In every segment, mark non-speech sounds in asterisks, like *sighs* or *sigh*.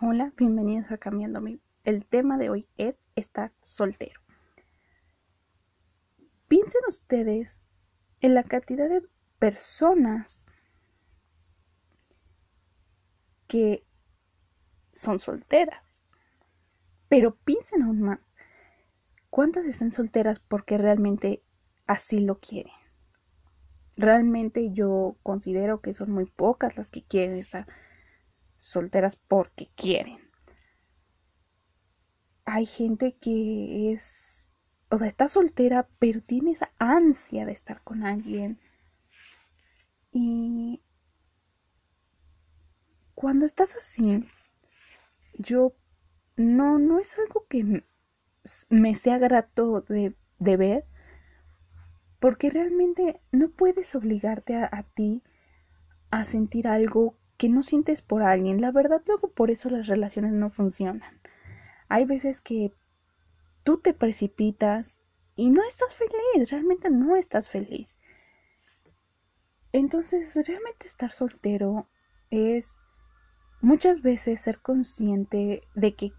Hola, bienvenidos a Cambiando Mi. El tema de hoy es estar soltero. Piensen ustedes en la cantidad de personas que son solteras. Pero piensen aún más, ¿cuántas están solteras porque realmente así lo quieren? Realmente yo considero que son muy pocas las que quieren estar solteras porque quieren. Hay gente que es, o sea, está soltera, pero tiene esa ansia de estar con alguien. Y cuando estás así, yo no, no es algo que me sea grato de, de ver, porque realmente no puedes obligarte a, a ti a sentir algo que no sientes por alguien. La verdad, luego por eso las relaciones no funcionan. Hay veces que tú te precipitas y no estás feliz, realmente no estás feliz. Entonces, realmente estar soltero es muchas veces ser consciente de que,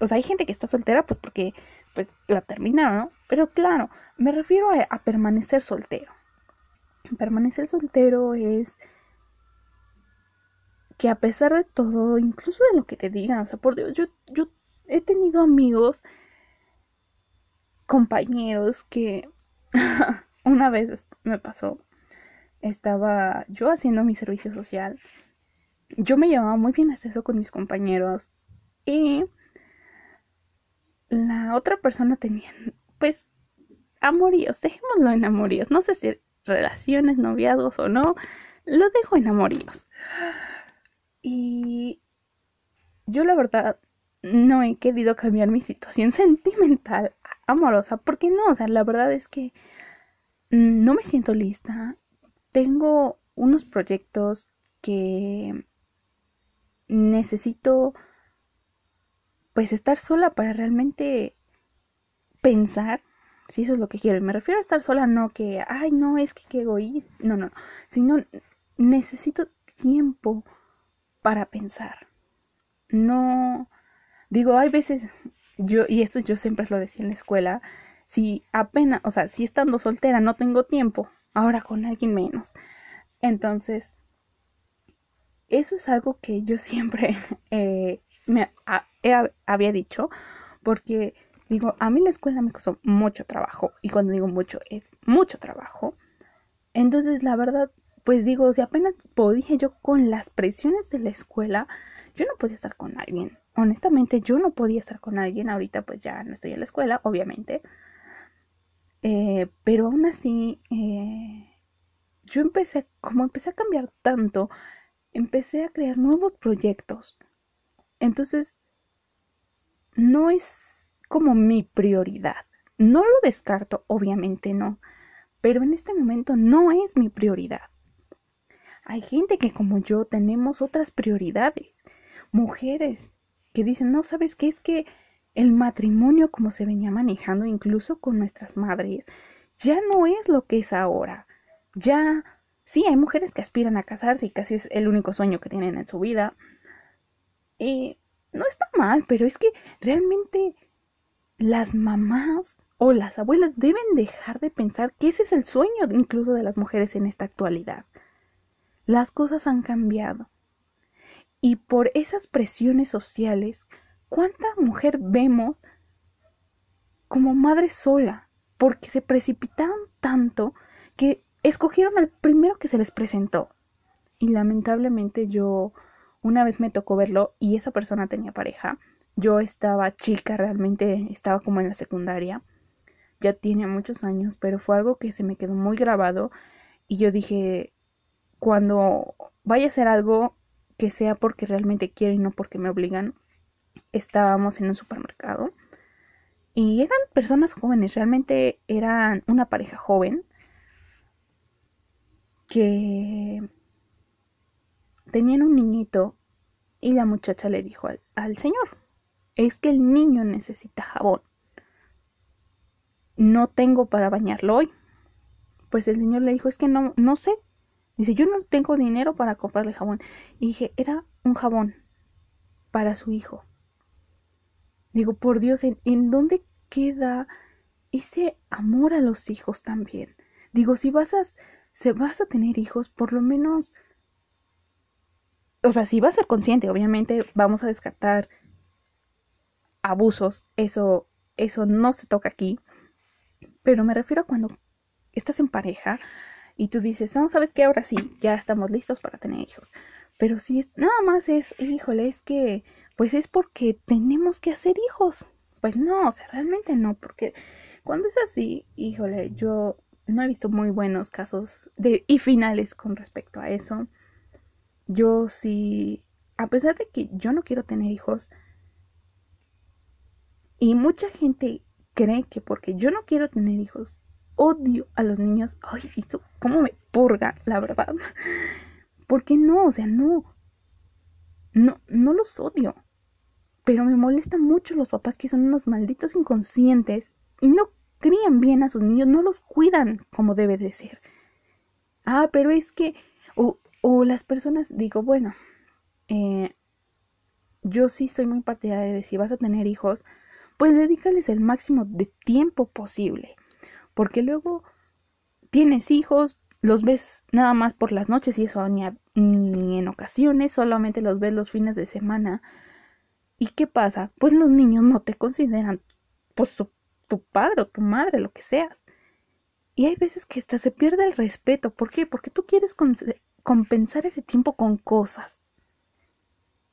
o sea, hay gente que está soltera pues porque pues la termina, ¿no? Pero claro, me refiero a, a permanecer soltero. Permanecer soltero es que a pesar de todo, incluso de lo que te digan, o sea, por Dios, yo, yo he tenido amigos, compañeros que *laughs* una vez me pasó, estaba yo haciendo mi servicio social, yo me llevaba muy bien hasta eso con mis compañeros y la otra persona tenía, pues, amoríos, dejémoslo en amoríos, no sé si relaciones, noviazgos o no, lo dejo en amoríos. Y yo la verdad no he querido cambiar mi situación *laughs* sentimental, amorosa, porque no, o sea, la verdad es que no me siento lista. Tengo unos proyectos que necesito pues estar sola para realmente pensar si eso es lo que quiero. Y me refiero a estar sola, no que, ay, no, es que qué egoísta, no, no, no, sino necesito tiempo para pensar. No, digo, hay veces, yo, y esto yo siempre lo decía en la escuela, si apenas, o sea, si estando soltera no tengo tiempo, ahora con alguien menos. Entonces, eso es algo que yo siempre *laughs* eh, me había dicho, porque digo, a mí la escuela me costó mucho trabajo, y cuando digo mucho, es mucho trabajo. Entonces, la verdad, pues digo, si apenas podía yo con las presiones de la escuela, yo no podía estar con alguien. Honestamente, yo no podía estar con alguien. Ahorita pues ya no estoy en la escuela, obviamente. Eh, pero aún así, eh, yo empecé, como empecé a cambiar tanto, empecé a crear nuevos proyectos. Entonces, no es como mi prioridad. No lo descarto, obviamente no. Pero en este momento no es mi prioridad. Hay gente que como yo tenemos otras prioridades. Mujeres que dicen, no, ¿sabes qué? Es que el matrimonio como se venía manejando incluso con nuestras madres, ya no es lo que es ahora. Ya, sí, hay mujeres que aspiran a casarse y casi es el único sueño que tienen en su vida. Y no está mal, pero es que realmente las mamás o las abuelas deben dejar de pensar que ese es el sueño incluso de las mujeres en esta actualidad. Las cosas han cambiado. Y por esas presiones sociales, ¿cuánta mujer vemos como madre sola? Porque se precipitaron tanto que escogieron al primero que se les presentó. Y lamentablemente yo una vez me tocó verlo y esa persona tenía pareja. Yo estaba chica, realmente estaba como en la secundaria. Ya tiene muchos años, pero fue algo que se me quedó muy grabado y yo dije, cuando vaya a hacer algo que sea porque realmente quiero y no porque me obligan, estábamos en un supermercado y eran personas jóvenes, realmente eran una pareja joven que tenían un niñito y la muchacha le dijo al, señor, es que el niño necesita jabón. No tengo para bañarlo hoy. Pues el señor le dijo, es que no, no sé, Dice, yo no tengo dinero para comprarle jabón. Y dije, era un jabón. para su hijo. Digo, por Dios, ¿en, ¿en, dónde queda ese amor a los hijos también? Digo, si vas a, si vas a tener hijos, por lo menos, o sea, si vas a ser consciente, obviamente vamos a descartar abusos, eso, eso no se toca aquí, pero me refiero a cuando estás en pareja y tú dices, no, sabes que ahora sí, ya estamos listos para tener hijos. Pero si nada más es, híjole, es que, pues es porque tenemos que hacer hijos. Pues no, o sea, realmente no, porque cuando es así, híjole, yo no he visto muy buenos casos de, y finales con respecto a eso. Yo sí, a pesar de que yo no quiero tener hijos, y mucha gente cree que porque yo no quiero tener hijos, odio a los niños. Ay, eso cómo me purga, la verdad. ¿Por qué no? O sea, no. No, no los odio. Pero me molestan mucho los papás que son unos malditos inconscientes y no crían bien a sus niños, no los cuidan como debe de ser. Ah, pero es que, o, o las personas, digo, bueno, eh, yo sí soy muy partidaria de si vas a tener hijos, pues dedícales el máximo de tiempo posible. Porque luego tienes hijos, los ves nada más por las noches y eso ni, ni en ocasiones, solamente los ves los fines de semana. ¿Y qué pasa? Pues los niños no te consideran pues tu, tu padre o tu madre, lo que seas. Y hay veces que hasta se pierde el respeto. ¿Por qué? Porque tú quieres compensar ese tiempo con cosas.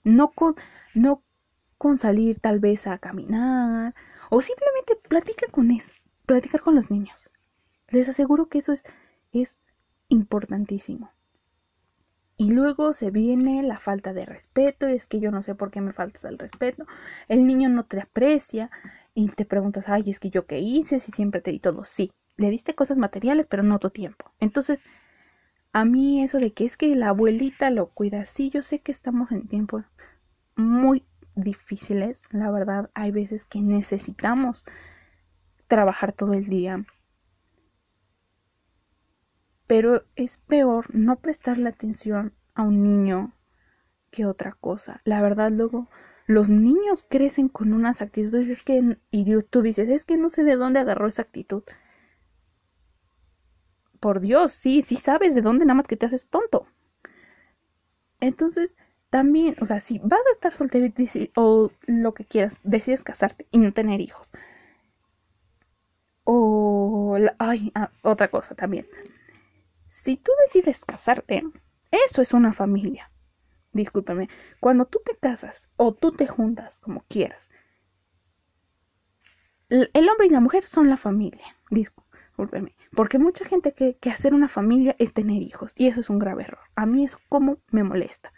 No con, no con salir tal vez a caminar o simplemente platicar con eso, platicar con los niños. Les aseguro que eso es, es importantísimo. Y luego se viene la falta de respeto, es que yo no sé por qué me faltas el respeto, el niño no te aprecia y te preguntas, ay, es que yo qué hice, si siempre te di todo, sí, le diste cosas materiales, pero no tu tiempo. Entonces, a mí eso de que es que la abuelita lo cuida, sí, yo sé que estamos en tiempos muy difíciles, la verdad, hay veces que necesitamos trabajar todo el día. Pero es peor no prestarle atención a un niño que otra cosa. La verdad, luego los niños crecen con unas actitudes es que y tú dices, es que no sé de dónde agarró esa actitud. Por Dios, sí, sí sabes de dónde, nada más que te haces tonto. Entonces, también, o sea, si vas a estar soltero o lo que quieras, decides casarte y no tener hijos. O, ay, ah, otra cosa también. Si tú decides casarte, eso es una familia. Discúlpame, cuando tú te casas o tú te juntas, como quieras, el hombre y la mujer son la familia. Discúlpeme, porque mucha gente cree que hacer una familia es tener hijos y eso es un grave error. A mí eso como me molesta.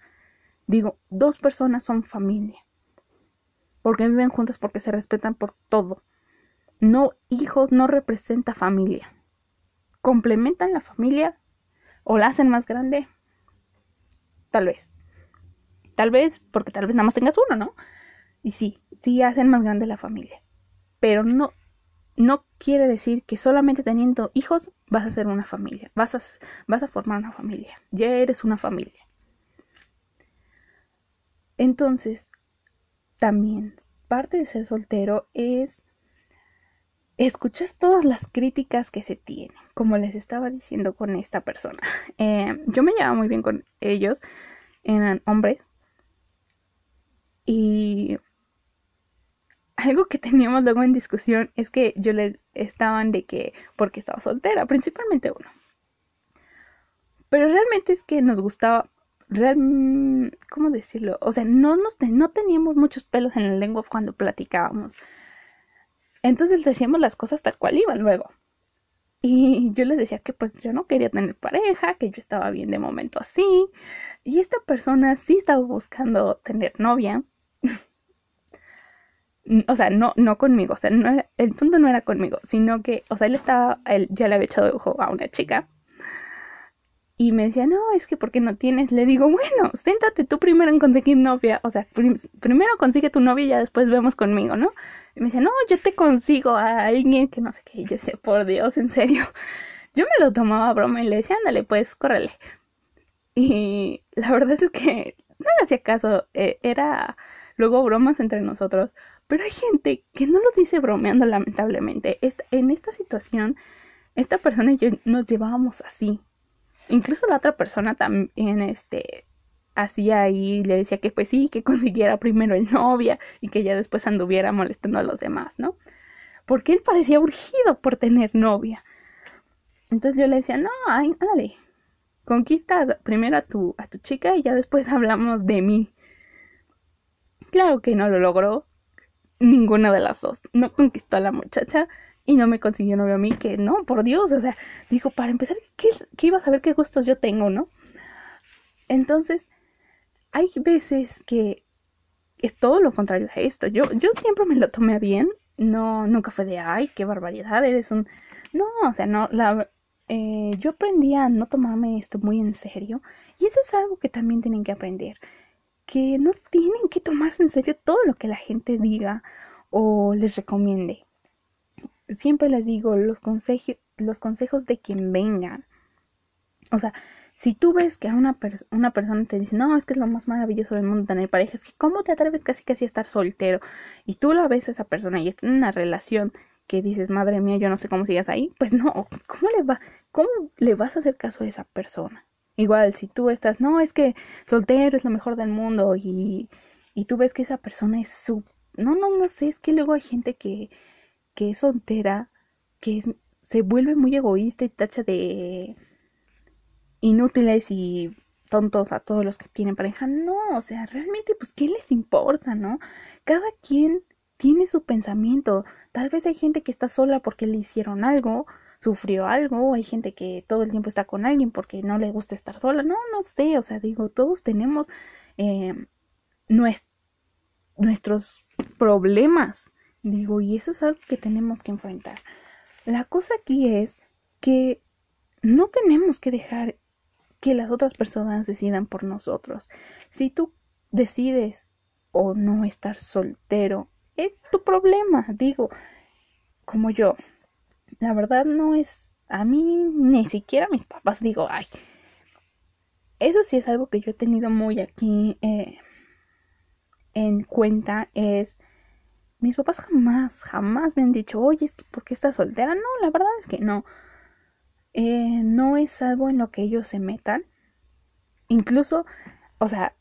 Digo, dos personas son familia. Porque viven juntas, porque se respetan por todo. No, hijos no representa familia. ¿Complementan la familia? ¿O la hacen más grande? Tal vez. Tal vez, porque tal vez nada más tengas uno, ¿no? Y sí, sí hacen más grande la familia. Pero no, no quiere decir que solamente teniendo hijos vas a ser una familia. Vas a, vas a formar una familia. Ya eres una familia. Entonces, también parte de ser soltero es escuchar todas las críticas que se tienen, como les estaba diciendo con esta persona. *laughs* Eh, yo me llevaba muy bien con ellos, eran hombres, y algo que *laughs* teníamos luego en discusión es que yo les estaban de que porque estaba soltera, principalmente uno. Pero realmente es que nos gustaba real, ¿cómo decirlo? O sea, no, nos, no teníamos muchos pelos en la lengua cuando platicábamos. Entonces decíamos las cosas tal cual iban luego. Y yo les decía que pues yo no quería tener pareja, que yo estaba bien de momento así. Y esta persona sí estaba buscando tener novia. *laughs* o sea, no, no conmigo. O sea, no el punto no era conmigo, sino que, o sea, él estaba, él ya le había echado ojo a una chica. Y me decía, no, es que porque no tienes, le digo, bueno, siéntate tú primero en conseguir novia, o sea, primero consigue tu novia y ya después vemos conmigo, ¿no? Y me decía, no, yo te consigo a alguien que no sé qué, y yo decía, por Dios, en serio. *laughs* Yo me lo tomaba broma y le decía, ándale, pues, córrele. Y la verdad es que no le hacía caso, e, era luego bromas entre nosotros, pero hay gente que no lo dice bromeando lamentablemente. en esta situación, esta persona y yo nos llevábamos así. Incluso la otra persona también, este, hacía ahí, le decía que pues sí, que *laughs* consiguiera primero el novia y que ya después anduviera molestando a los demás, ¿no? Porque él parecía urgido por tener novia. Entonces yo le decía, no, ay, dale, conquista primero a tu, a tu chica y ya después *laughs* hablamos de mí. Claro que no lo logró ninguna de las dos. No conquistó a la muchacha y no me consiguió novio a mí, que no, por Dios, o sea, dijo, para empezar, ¿qué, qué iba a saber qué gustos yo tengo, no? Entonces, hay veces que es todo lo contrario a esto. Yo, yo siempre me lo tomé bien. No, nunca fue de, ay, qué barbaridad, eres un... No, o sea, no, la, eh, yo aprendí a no tomarme esto muy en serio. Y eso es algo que también tienen que aprender. Que no tienen que tomarse en serio todo lo que la gente diga o les recomiende. Siempre les digo los, los consejos de quien vengan. O sea, si tú ves que a una, una persona te dice, no, es que es lo más maravilloso del mundo tener pareja, es que cómo te atreves casi casi a estar soltero y tú la ves a esa persona y está en una relación que dices, madre mía, yo no sé cómo sigas ahí, pues no, ¿cómo le va, cómo le vas a hacer caso a esa persona? Igual, si tú estás, no, es que soltero es lo mejor del mundo y, y tú ves que esa persona es su, no, no, no sé, es que luego hay gente que, que es soltera, que se vuelve muy egoísta y tacha de inútiles y tontos a todos los que tienen pareja. No, o sea, realmente, pues, ¿qué les importa, no? Cada quien tiene su pensamiento. Tal vez hay gente que está sola porque le hicieron algo, sufrió algo, hay gente que todo el tiempo está con alguien porque no le gusta estar sola. No, no sé, o sea, digo, todos tenemos eh, nuestros problemas. Digo, y eso es algo que tenemos que enfrentar. La cosa aquí es que no tenemos que dejar que las otras personas decidan por nosotros. Si tú decides o no estar soltero, es tu problema, digo, como yo. La verdad no es a mí ni siquiera mis papás digo, ay. Eso sí es algo que yo he tenido muy aquí eh, en cuenta es mis papás jamás, jamás me han dicho, oye, ¿por qué estás soltera? No, la verdad es que no. Eh, no es algo en lo que ellos se metan. Incluso, o sea,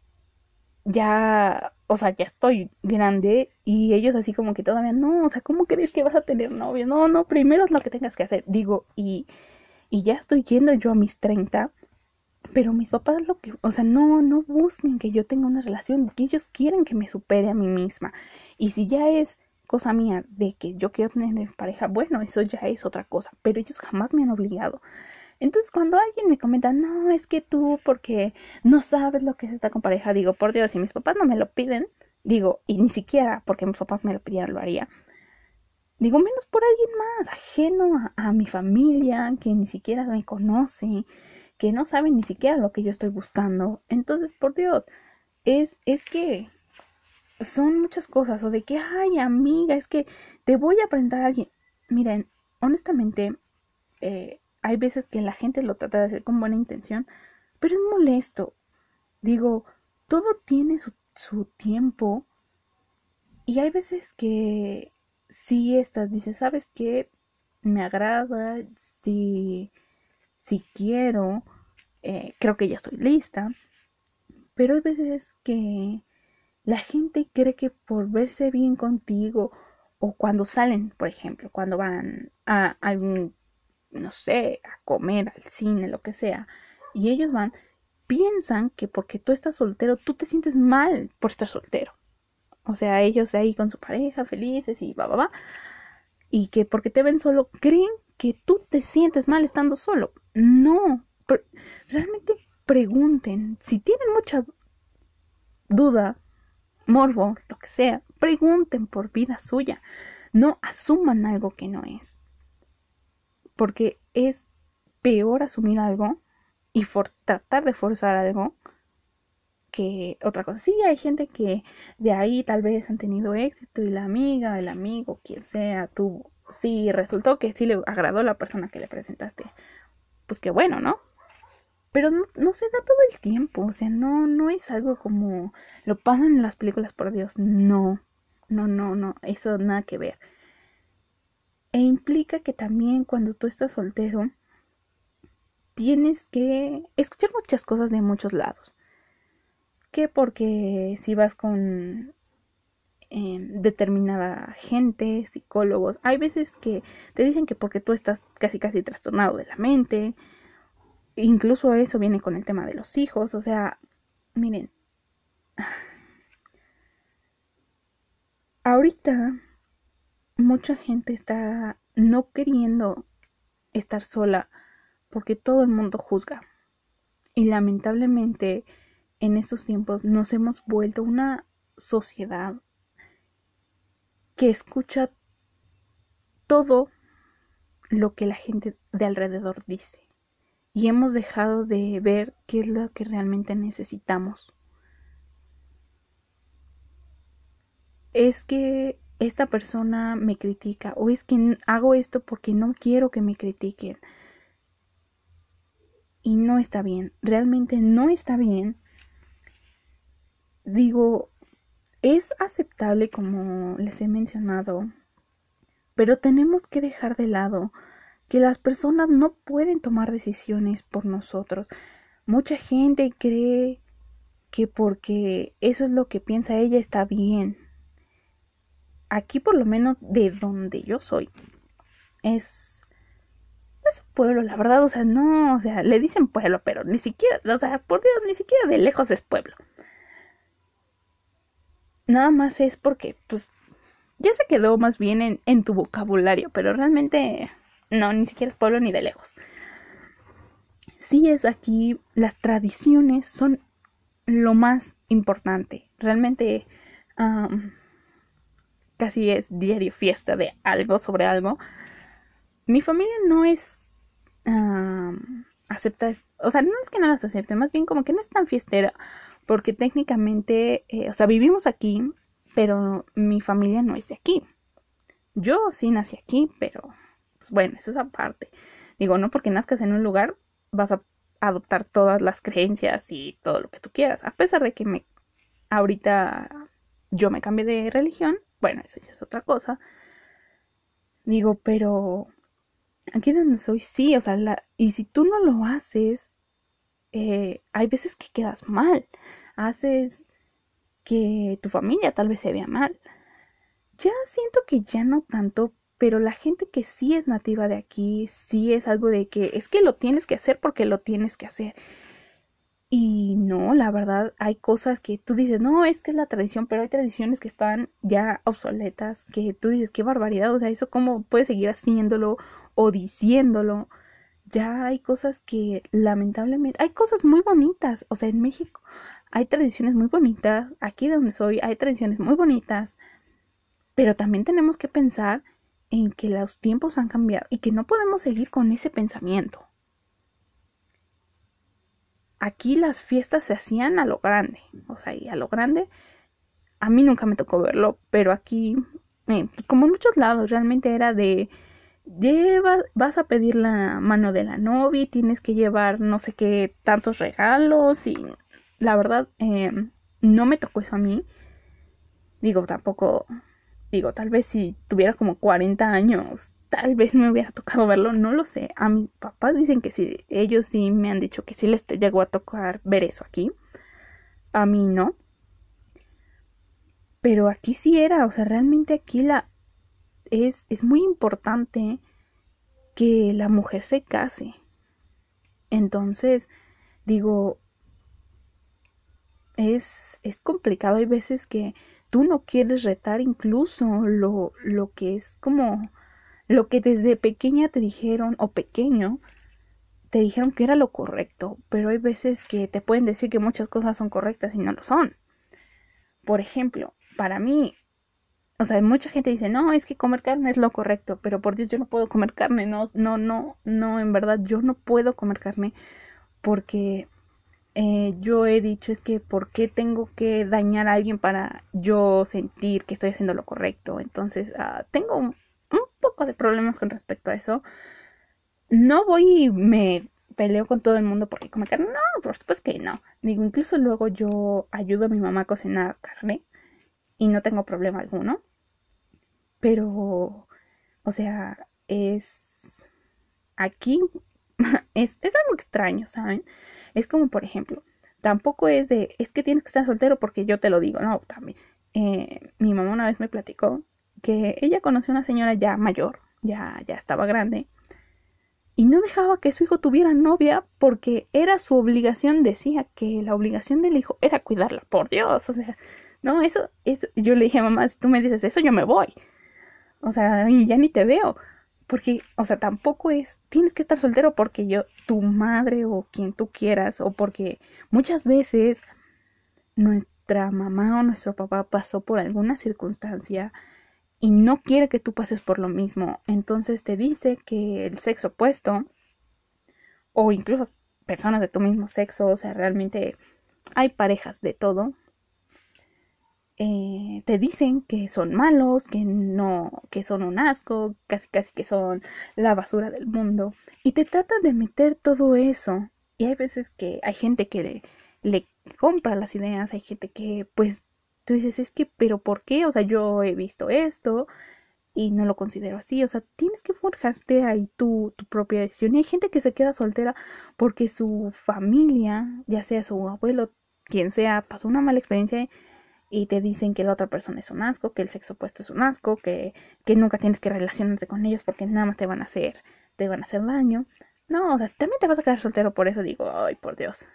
ya, o sea, ya estoy grande y ellos así como que todavía no, o sea, ¿cómo crees que vas a tener novio? No, no, primero es lo que tengas que hacer. Digo, y, y ya estoy yendo yo a mis 30, pero mis papás lo que, o sea, no, no busquen que yo tenga una relación, que ellos quieren que me supere a mí misma. Y si ya es cosa mía de que yo quiero tener pareja, bueno, eso ya es otra cosa, pero ellos jamás me han obligado. Entonces, cuando alguien me comenta, no, es que tú, porque no sabes lo que es estar con pareja, digo, por Dios, si mis papás no me lo piden, digo, y ni siquiera porque mis papás me lo pidieran lo haría. Digo, menos por alguien más, ajeno a, a mi familia, que ni siquiera me conoce, que no sabe ni siquiera lo que yo estoy buscando. Entonces, por Dios, es, es que son muchas cosas, o de que, ay, amiga, es que te voy a presentar a alguien. Miren, honestamente, eh, hay veces que la gente lo trata de hacer con buena intención, pero es molesto. Digo, todo tiene su, su tiempo y hay veces que si estás, dices, ¿sabes qué? Me agrada, si, si quiero, eh, creo que ya estoy lista, pero hay veces que la gente cree que por verse bien contigo o cuando salen, por ejemplo, cuando van a algún, no sé, a comer, al cine, lo que sea, y ellos van, piensan que porque tú estás soltero, tú te sientes mal por estar soltero. O sea, ellos ahí con su pareja, felices y va, va, va. Y que porque te ven solo, creen que tú te sientes mal estando solo. No. Realmente pregunten. Si tienen mucha duda morbo, lo que sea, pregunten por vida suya. No asuman algo que no es. Porque es peor asumir algo y tratar de forzar algo que otra cosa. Sí, hay gente que de ahí tal vez han tenido éxito y la amiga, el amigo, quien sea, tú, sí resultó que sí le agradó la persona que le presentaste. Pues qué bueno, ¿no? pero no, no, se da todo el tiempo, o sea, no, no es algo como lo pasan en las películas, por Dios, no, no, no, no, eso nada que ver. E implica que también cuando tú estás soltero, tienes que escuchar muchas cosas de muchos lados. Que porque si vas con em, determinada gente, psicólogos, hay veces que te dicen que porque tú estás casi casi trastornado de la mente, incluso eso viene con el tema de los hijos, o sea, miren, *sighs* ahorita mucha gente está no queriendo estar sola porque todo el mundo juzga. Y lamentablemente en estos tiempos nos hemos vuelto una sociedad que escucha todo lo que la gente de alrededor dice. Y hemos dejado de ver qué es lo que realmente necesitamos. Es que esta persona me critica o es que hago esto porque no quiero que me critiquen y no está bien, realmente no está bien. Digo, es aceptable como les he mencionado, pero tenemos que dejar de lado que las personas no pueden tomar decisiones por nosotros. Mucha gente cree que porque eso es lo que piensa ella está bien. Aquí por lo menos de donde yo soy es es pueblo, la verdad, o sea, no, o sea, le dicen pueblo, pero ni siquiera, o sea, por Dios, ni siquiera de lejos es pueblo. Nada más es porque, pues, ya se quedó más bien en, tu vocabulario, pero realmente no, ni siquiera es pueblo ni de lejos. Sí es aquí, las tradiciones son lo más importante. Realmente casi es diario fiesta de algo sobre algo mi familia no es acepta, o sea, no es que no las acepte, más bien como que no es tan fiestera, porque técnicamente, eh, o sea, vivimos aquí, pero mi familia no es de aquí. Yo sí nací aquí, pero, pues bueno, eso es aparte. Digo, no porque nazcas en un lugar vas a adoptar todas las creencias y todo lo que tú quieras, a pesar de que me ahorita yo me cambié de religión, bueno, eso ya es otra cosa. Digo, pero aquí donde soy, sí, o sea, la, y si tú no lo haces, eh, hay veces que quedas mal, haces que tu familia tal vez se vea mal. Ya siento que ya no tanto, pero la gente que sí es nativa de aquí, sí es algo de que es que lo tienes que hacer porque lo tienes que hacer. Y no, la verdad, hay cosas que tú dices, no, es que es la tradición, pero hay tradiciones que están ya obsoletas, que tú dices, qué barbaridad, o sea, eso cómo puedes seguir haciéndolo o diciéndolo. Ya hay cosas que lamentablemente, hay cosas muy bonitas, o sea, en México hay tradiciones muy bonitas, aquí donde soy hay tradiciones muy bonitas, pero también tenemos que pensar en que los tiempos han cambiado y que no podemos seguir con ese pensamiento. Aquí las fiestas se hacían a lo grande, o sea, y a lo grande, a mí nunca me tocó verlo, pero aquí, eh, pues como en muchos lados, realmente era de llevas, vas a pedir la mano de la novia, tienes que llevar no sé qué tantos regalos y la verdad em, no me tocó eso a mí. Digo, tampoco, digo, tal vez si tuviera como 40 años, tal vez me hubiera tocado verlo, no lo sé. A mis papás dicen que sí, ellos sí me han dicho que sí les llegó a tocar ver eso aquí. A mí no. Pero aquí sí era, o sea, realmente aquí la, es, es muy importante que la mujer se case. Entonces, digo, es, es complicado. Hay veces que tú no quieres retar incluso lo, lo que es como lo que desde pequeña te dijeron o pequeño te dijeron que era lo correcto, pero hay veces que te pueden decir que muchas cosas son correctas y no lo son. Por ejemplo, para mí o sea, mucha gente dice, no, es que comer carne es lo correcto, pero por Dios yo no puedo comer carne, no, no, no, no, en verdad yo no puedo comer carne porque eh, yo he dicho es que por qué tengo que dañar a alguien para yo sentir que estoy haciendo lo correcto. Entonces, ah, tengo un, un, poco de problemas con respecto a eso. No voy y me peleo con todo el mundo porque come carne. No, por supuesto que no. Digo, incluso luego yo ayudo a mi mamá a cocinar carne y no tengo problema alguno. Pero, o sea, es... Aquí *laughs* es, es algo extraño, ¿saben? Es como, por ejemplo, tampoco es de, es que tienes que estar soltero porque yo te lo digo, no, también. Eh, mi mamá una vez me platicó que ella conoció a una señora ya mayor, ya, ya estaba grande, y no dejaba que su hijo tuviera novia porque era su obligación, decía que la obligación del hijo era cuidarla, por Dios, o sea, no, eso, eso, yo le dije a mamá, si tú me dices eso, yo me voy, o sea, y ya ni te veo, porque, o sea, tampoco es, tienes que estar soltero porque yo, tu madre o quien tú quieras, o porque muchas veces nuestra mamá o nuestro papá pasó por alguna circunstancia y no quiere que tú pases por lo mismo. Entonces te dice que el sexo opuesto o incluso personas de tu mismo sexo, o sea, realmente hay parejas de todo, eh, te dicen que son malos, que no, que son un asco, casi casi que son la basura del mundo. Y te tratan de meter todo eso. Y hay veces que hay gente que le, compra las ideas, hay gente que pues tú dices, es que, pero ¿por qué? O sea, yo he visto esto y no lo considero así. O sea, tienes que forjarte ahí tu, tu propia decisión. Y hay gente que se queda soltera porque su familia, ya sea su abuelo, quien sea, pasó una mala experiencia y te dicen que la otra persona es un asco, que el sexo opuesto es un asco, que, que nunca tienes que relacionarte con ellos porque nada más te van a hacer, te van a hacer daño. No, o sea, también te vas a quedar soltero por eso, digo, ay, por Dios.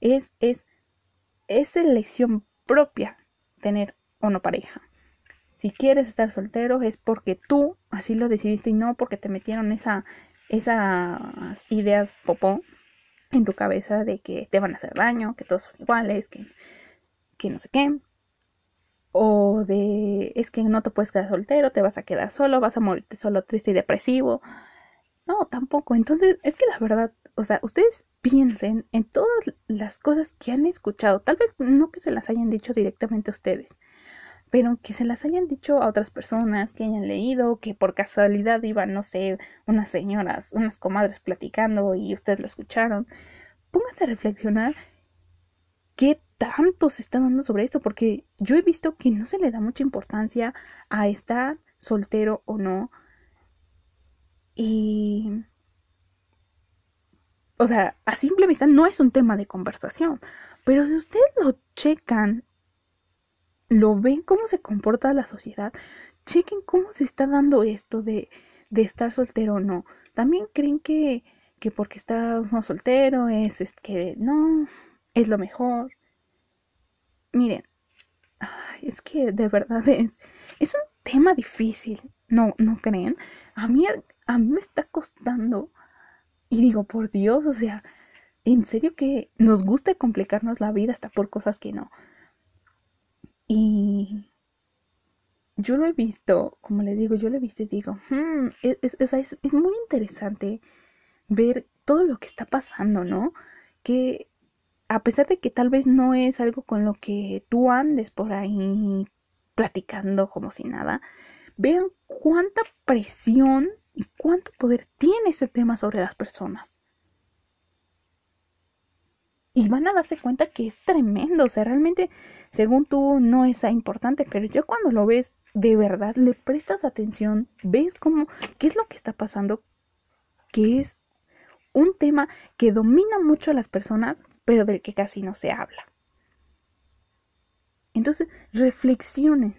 Es, es, es elección propia tener o no pareja. Si quieres estar soltero es porque tú así lo decidiste y no porque te metieron esa, esas ideas popó en tu cabeza de que te van a hacer daño, que todos son iguales, que, que no sé qué. O de es que no te puedes quedar soltero, te vas a quedar solo, vas a morirte solo triste y depresivo. No, tampoco. Entonces, es que la verdad, o sea, ustedes piensen en todas las cosas que han escuchado, tal vez no que se las hayan dicho directamente a ustedes, pero que se las hayan dicho a otras personas, que hayan leído, que por casualidad iban, no sé, unas señoras, unas comadres platicando y ustedes lo escucharon. Pónganse a reflexionar qué tanto se está dando sobre esto, porque yo he visto que no se le da mucha importancia a estar soltero o no. Y o sea, a simple vista no es un tema de conversación. Pero si ustedes lo checan, lo ven cómo se comporta la sociedad, chequen cómo se está dando esto de, de estar soltero o no. También creen que, que porque está uno soltero es, es que no, es lo mejor. Miren, es que de verdad es, es un tema difícil, ¿no, no creen? A mí, a mí me está costando y digo, por Dios, o sea, en serio que nos gusta complicarnos la vida hasta por cosas que no. Y yo lo he visto, como les digo, yo lo he visto y digo, hmm, es, es, es, muy interesante ver todo lo que está pasando, ¿no? Que a pesar de que tal vez no es algo con lo que tú andes por ahí platicando como si nada, vean cuánta presión y cuánto poder tiene ese tema sobre las personas. Y van a darse cuenta que es tremendo, o sea, realmente, según tú, no es importante, pero ya cuando lo ves de verdad, le prestas atención, ves cómo, qué es lo que está pasando, que es un tema que domina mucho a las personas, pero del que casi no se habla. Entonces, reflexionen.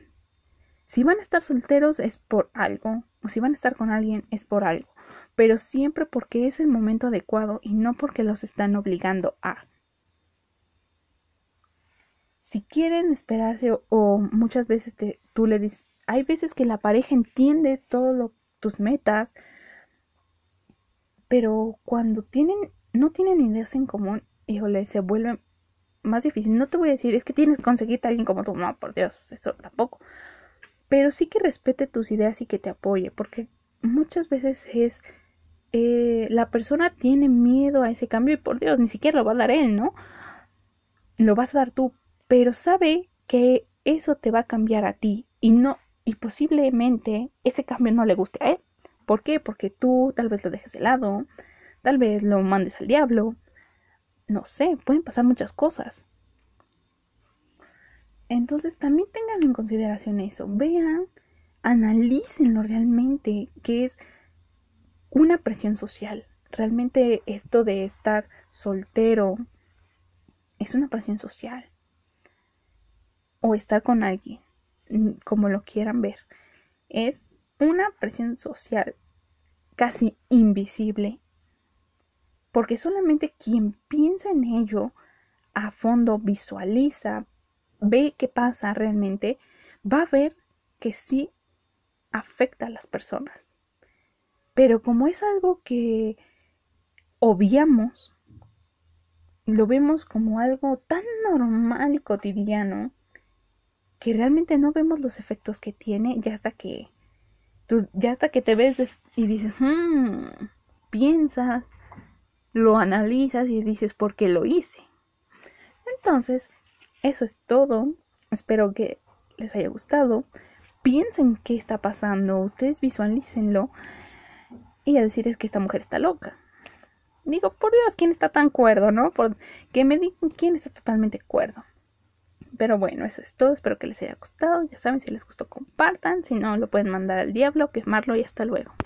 Si van a estar solteros es por algo, o si van a estar con alguien es por algo, pero siempre porque es el momento adecuado y no porque los están obligando a. Si quieren esperarse o, muchas veces tú le dices, hay veces que la pareja entiende todo tus metas, pero cuando tienen, no tienen ideas en común, híjole, se vuelve más difícil. No te voy a decir, es que tienes que conseguirte a alguien como tú, no, por Dios, eso tampoco pero sí que respete tus ideas y que te apoye, porque muchas veces es eh, la persona tiene miedo a ese cambio y por Dios, ni siquiera lo va a dar él, ¿no? Lo vas a dar tú, pero sabe que eso te va a cambiar a ti y no y posiblemente ese cambio no le guste a él. ¿Por qué? Porque tú tal vez lo dejes de lado, tal vez lo mandes al diablo, no sé, pueden pasar muchas cosas. Entonces también tengan en consideración eso, vean, analícenlo realmente, que es una presión social. Realmente esto de estar soltero es una presión social. O estar con alguien, mm, como lo quieran ver. Es una presión social casi invisible. Porque solamente quien piensa en ello a fondo, visualiza, ve qué pasa realmente, va a ver que sí afecta a las personas. Pero como es algo que obviamos, lo vemos como algo tan normal y cotidiano que realmente no vemos los efectos que tiene ya hasta que ya hasta que te ves y dices, hmm, piensas, lo analizas y dices, ¿por qué lo hice? Entonces, eso es todo. Espero que les haya gustado. Piensen qué está pasando, ustedes visualícenlo y a decir es que esta mujer está loca. Digo, por Dios, ¿quién está tan cuerdo, no? Por que me digan quién está totalmente cuerdo. Pero bueno, eso es todo. Espero que les haya gustado. Ya saben, si les gustó, compartan. Si no, lo pueden mandar al diablo, quemarlo y hasta luego.